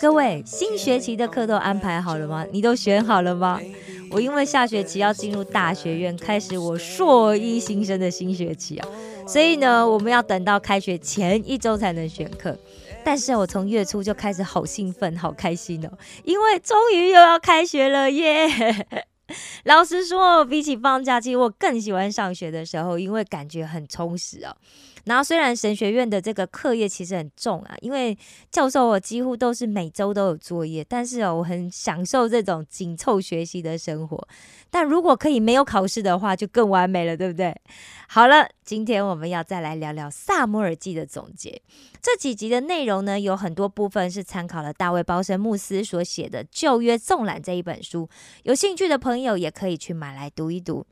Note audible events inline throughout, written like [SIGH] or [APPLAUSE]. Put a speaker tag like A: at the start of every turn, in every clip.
A: 各位，新学期的课都安排好了吗？你都选好了吗？我因为下学期要进入大学院，开始我硕一新生的新学期啊，所以呢，我们要等到开学前一周才能选课。但是我从月初就开始好兴奋、好开心哦，因为终于又要开学了耶！[LAUGHS] 老实说，比起放假期，我更喜欢上学的时候，因为感觉很充实哦。然后虽然神学院的这个课业其实很重啊，因为教授我几乎都是每周都有作业，但是哦，我很享受这种紧凑学习的生活。但如果可以没有考试的话，就更完美了，对不对？[LAUGHS] 好了，今天我们要再来聊聊《萨摩尔记》的总结。这几集的内容呢，有很多部分是参考了大卫·包森牧师所写的《旧约纵览》这一本书，有兴趣的朋友也可以去买来读一读。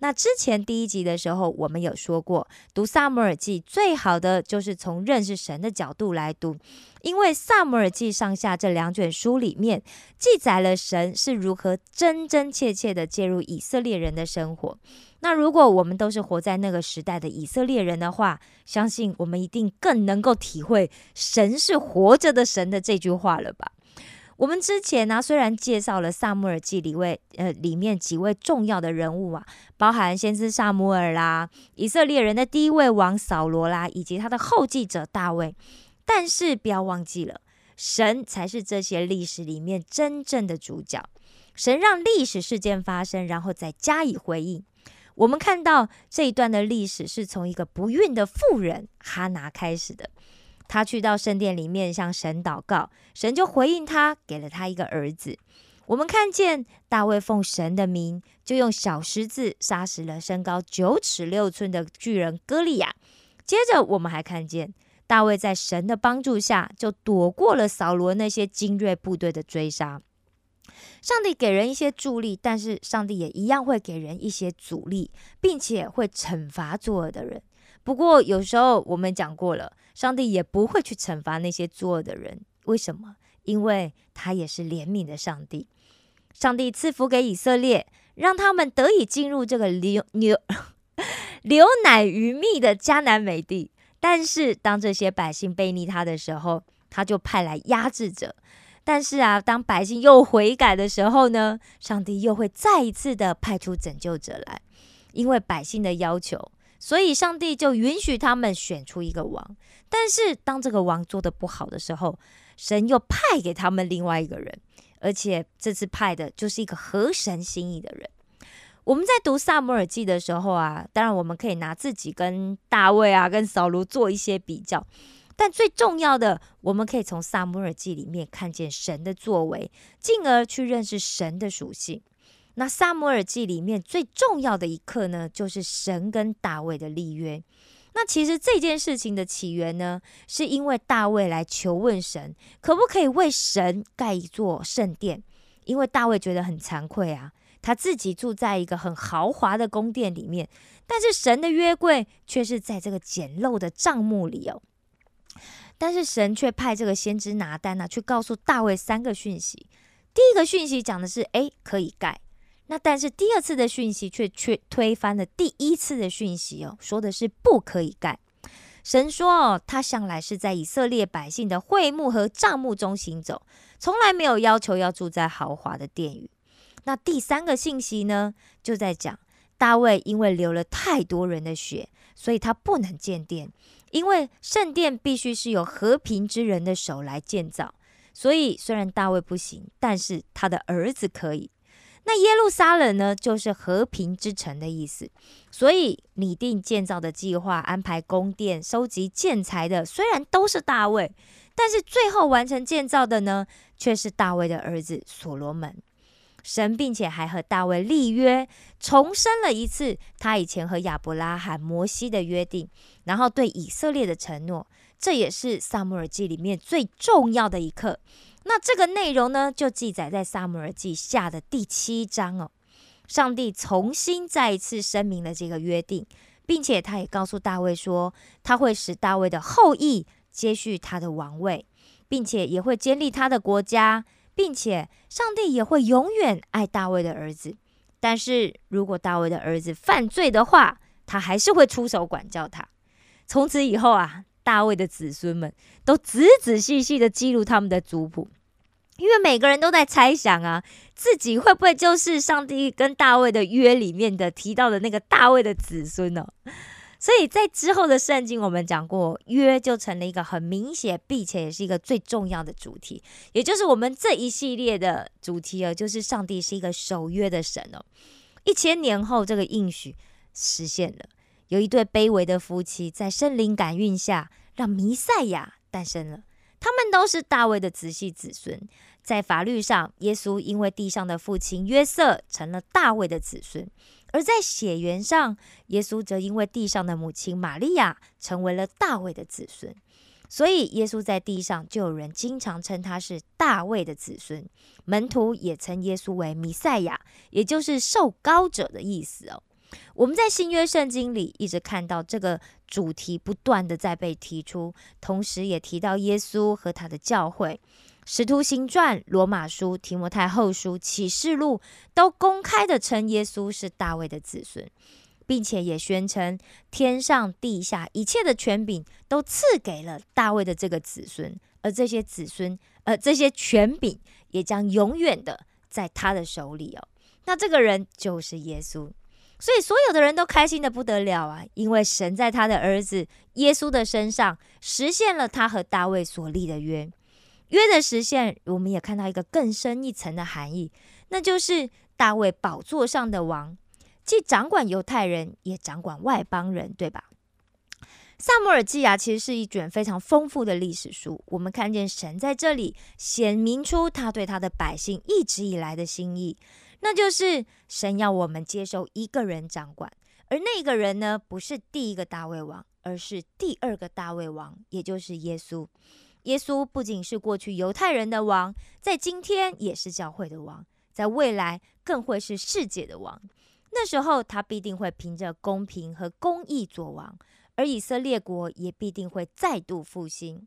A: 那之前第一集的时候，我们有说过，读《萨姆尔记》最好的就是从认识神的角度来读，因为《萨姆尔记》上下这两卷书里面记载了神是如何真真切切的介入以色列人的生活。那如果我们都是活在那个时代的以色列人的话，相信我们一定更能够体会“神是活着的神”的这句话了吧？我们之前呢，虽然介绍了《萨姆尔记》里位呃里面几位重要的人物啊，包含先知萨姆尔啦，以色列人的第一位王扫罗啦，以及他的后继者大卫，但是不要忘记了，神才是这些历史里面真正的主角。神让历史事件发生，然后再加以回应。我们看到这一段的历史是从一个不孕的妇人哈拿开始的。他去到圣殿里面向神祷告，神就回应他，给了他一个儿子。我们看见大卫奉神的名，就用小石子杀死了身高九尺六寸的巨人歌利亚。接着，我们还看见大卫在神的帮助下，就躲过了扫罗那些精锐部队的追杀。上帝给人一些助力，但是上帝也一样会给人一些阻力，并且会惩罚作恶的人。不过，有时候我们讲过了，上帝也不会去惩罚那些作恶的人。为什么？因为他也是怜悯的上帝。上帝赐福给以色列，让他们得以进入这个流流 [LAUGHS] 流奶与蜜的迦南美地。但是，当这些百姓背逆他的时候，他就派来压制者。但是啊，当百姓又悔改的时候呢，上帝又会再一次的派出拯救者来，因为百姓的要求。所以，上帝就允许他们选出一个王，但是当这个王做的不好的时候，神又派给他们另外一个人，而且这次派的就是一个合神心意的人。我们在读萨姆尔记的时候啊，当然我们可以拿自己跟大卫啊、跟扫罗做一些比较，但最重要的，我们可以从萨姆尔记里面看见神的作为，进而去认识神的属性。那《萨摩尔记》里面最重要的一刻呢，就是神跟大卫的立约。那其实这件事情的起源呢，是因为大卫来求问神，可不可以为神盖一座圣殿？因为大卫觉得很惭愧啊，他自己住在一个很豪华的宫殿里面，但是神的约柜却是在这个简陋的帐幕里哦。但是神却派这个先知拿单啊，去告诉大卫三个讯息。第一个讯息讲的是，哎，可以盖。那但是第二次的讯息却却推翻了第一次的讯息哦，说的是不可以盖。神说哦，他向来是在以色列百姓的会幕和帐幕中行走，从来没有要求要住在豪华的殿宇。那第三个信息呢，就在讲大卫因为流了太多人的血，所以他不能建殿，因为圣殿必须是由和平之人的手来建造。所以虽然大卫不行，但是他的儿子可以。那耶路撒冷呢，就是和平之城的意思。所以拟定建造的计划、安排宫殿、收集建材的，虽然都是大卫，但是最后完成建造的呢，却是大卫的儿子所罗门。神并且还和大卫立约，重申了一次他以前和亚伯拉罕、摩西的约定，然后对以色列的承诺。这也是撒母耳记里面最重要的一刻。那这个内容呢，就记载在撒母耳记下的第七章哦。上帝重新再一次声明了这个约定，并且他也告诉大卫说，他会使大卫的后裔接续他的王位，并且也会建立他的国家，并且上帝也会永远爱大卫的儿子。但是如果大卫的儿子犯罪的话，他还是会出手管教他。从此以后啊，大卫的子孙们都仔仔细细的记录他们的族谱，因为每个人都在猜想啊，自己会不会就是上帝跟大卫的约里面的提到的那个大卫的子孙呢？所以在之后的圣经，我们讲过约就成了一个很明显，并且也是一个最重要的主题，也就是我们这一系列的主题哦，就是上帝是一个守约的神哦。一千年后，这个应许实现了，有一对卑微的夫妻在圣灵感孕下，让弥赛亚诞生了。他们都是大卫的直系子孙，在法律上，耶稣因为地上的父亲约瑟成了大卫的子孙。而在血缘上，耶稣则因为地上的母亲玛利亚成为了大卫的子孙，所以耶稣在地上就有人经常称他是大卫的子孙。门徒也称耶稣为弥赛亚，也就是受膏者的意思哦。我们在新约圣经里一直看到这个主题不断的在被提出，同时也提到耶稣和他的教会。使徒行传、罗马书、提摩太后书、启示录都公开的称耶稣是大卫的子孙，并且也宣称天上地下一切的权柄都赐给了大卫的这个子孙，而这些子孙，呃，这些权柄也将永远的在他的手里哦。那这个人就是耶稣，所以所有的人都开心的不得了啊，因为神在他的儿子耶稣的身上实现了他和大卫所立的约。约的实现，我们也看到一个更深一层的含义，那就是大卫宝座上的王，既掌管犹太人，也掌管外邦人，对吧？萨姆尔记啊，其实是一卷非常丰富的历史书。我们看见神在这里显明出他对他的百姓一直以来的心意，那就是神要我们接受一个人掌管，而那个人呢，不是第一个大卫王，而是第二个大卫王，也就是耶稣。耶稣不仅是过去犹太人的王，在今天也是教会的王，在未来更会是世界的王。那时候他必定会凭着公平和公义做王，而以色列国也必定会再度复兴。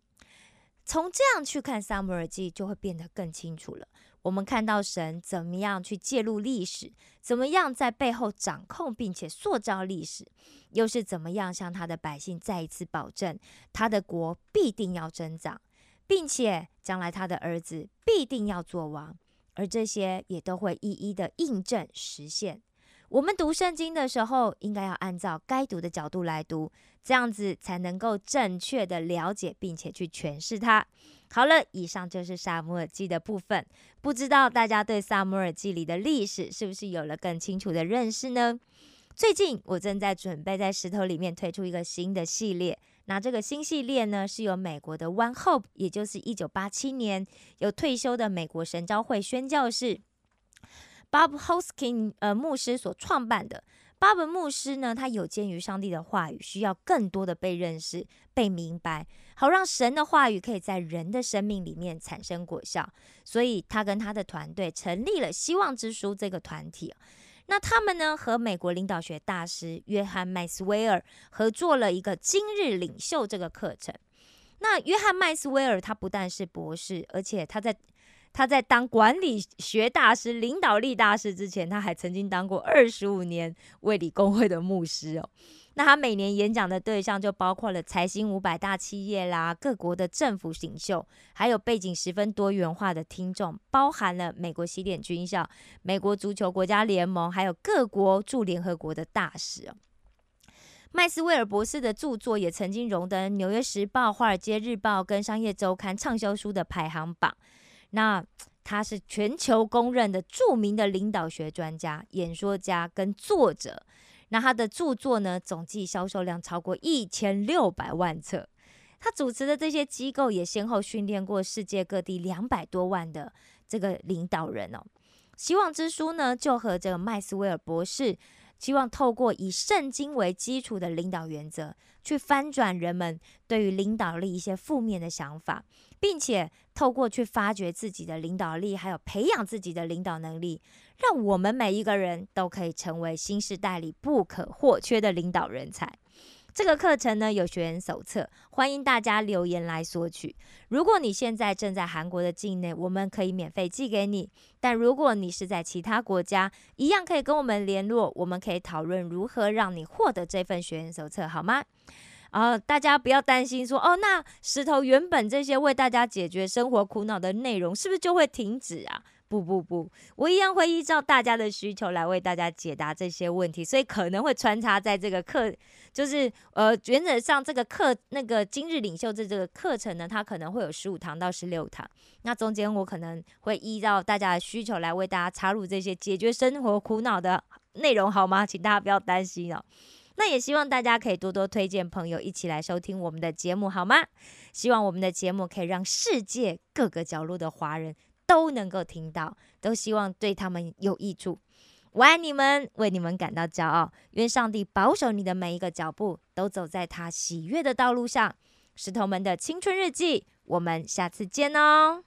A: 从这样去看撒母耳记，就会变得更清楚了。我们看到神怎么样去介入历史，怎么样在背后掌控并且塑造历史，又是怎么样向他的百姓再一次保证，他的国必定要增长，并且将来他的儿子必定要做王，而这些也都会一一的印证实现。我们读圣经的时候，应该要按照该读的角度来读，这样子才能够正确的了解并且去诠释它。好了，以上就是萨姆尔记的部分。不知道大家对萨姆尔记里的历史是不是有了更清楚的认识呢？最近我正在准备在石头里面推出一个新的系列。那这个新系列呢，是由美国的 One Hope，也就是一九八七年有退休的美国神召会宣教士 Bob Hoskin 呃牧师所创办的。巴文牧师呢，他有鉴于上帝的话语需要更多的被认识、被明白，好让神的话语可以在人的生命里面产生果效，所以他跟他的团队成立了希望之书这个团体。那他们呢，和美国领导学大师约翰麦斯威尔合作了一个今日领袖这个课程。那约翰麦斯威尔他不但是博士，而且他在。他在当管理学大师、领导力大师之前，他还曾经当过二十五年卫理公会的牧师哦。那他每年演讲的对象就包括了财新五百大企业啦、各国的政府领袖，还有背景十分多元化的听众，包含了美国西点军校、美国足球国家联盟，还有各国驻联合国的大使。麦斯威尔博士的著作也曾经荣登《纽约时报》、《华尔街日报》跟《商业周刊》畅销书的排行榜。那 [TSK] 他是全球公认的著名的领导学专家、演说家跟作者。那他的著作呢，总计销售量超过一千六百万册。他主持的这些机构也先后训练过世界各地两百多万的这个领导人哦。希望之书呢，就和这个麦斯威尔博士希望透过以圣经为基础的领导原则，去翻转人们对于领导力一些负面的想法，并且透过去发掘自己的领导力，还有培养自己的领导能力，让我们每一个人都可以成为新时代里不可或缺的领导人才。这个课程呢有学员手册，欢迎大家留言来索取。如果你现在正在韩国的境内，我们可以免费寄给你；但如果你是在其他国家，一样可以跟我们联络，我们可以讨论如何让你获得这份学员手册，好吗？啊，大家不要担心，说哦，那石头原本这些为大家解决生活苦恼的内容，是不是就会停止啊？不不不，我一样会依照大家的需求来为大家解答这些问题，所以可能会穿插在这个课，就是呃，原则上这个课那个今日领袖这这个课程呢，它可能会有十五堂到十六堂，那中间我可能会依照大家的需求来为大家插入这些解决生活苦恼的内容，好吗？请大家不要担心哦。那也希望大家可以多多推荐朋友一起来收听我们的节目，好吗？希望我们的节目可以让世界各个角落的华人。都能够听到，都希望对他们有益处。我爱你们，为你们感到骄傲。愿上帝保守你的每一个脚步，都走在他喜悦的道路上。石头们的青春日记，我们下次见哦。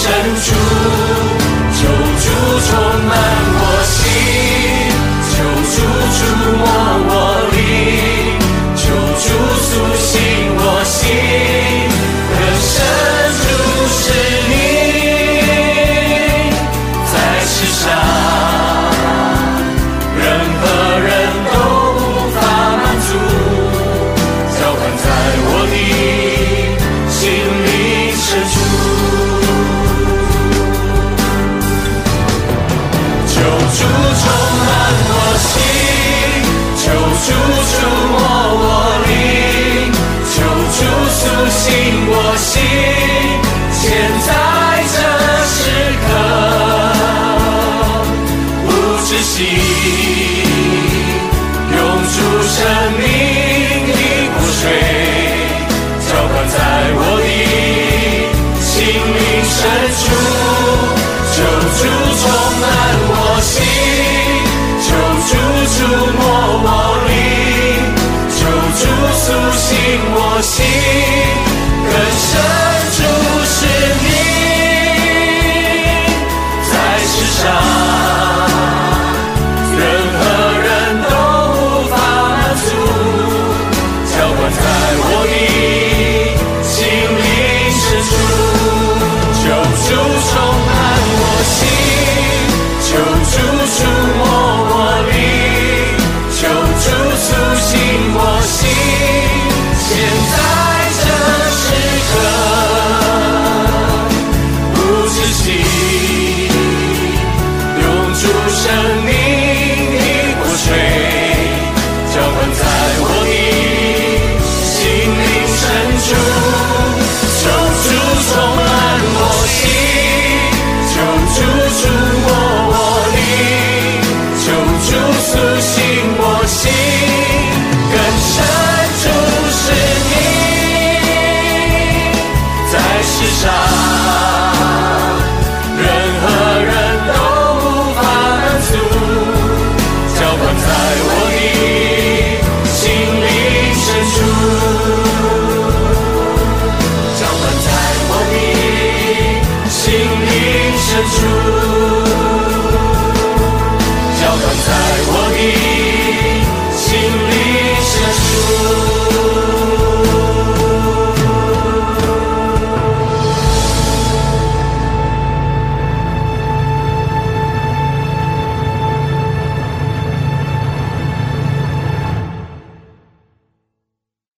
B: 深处。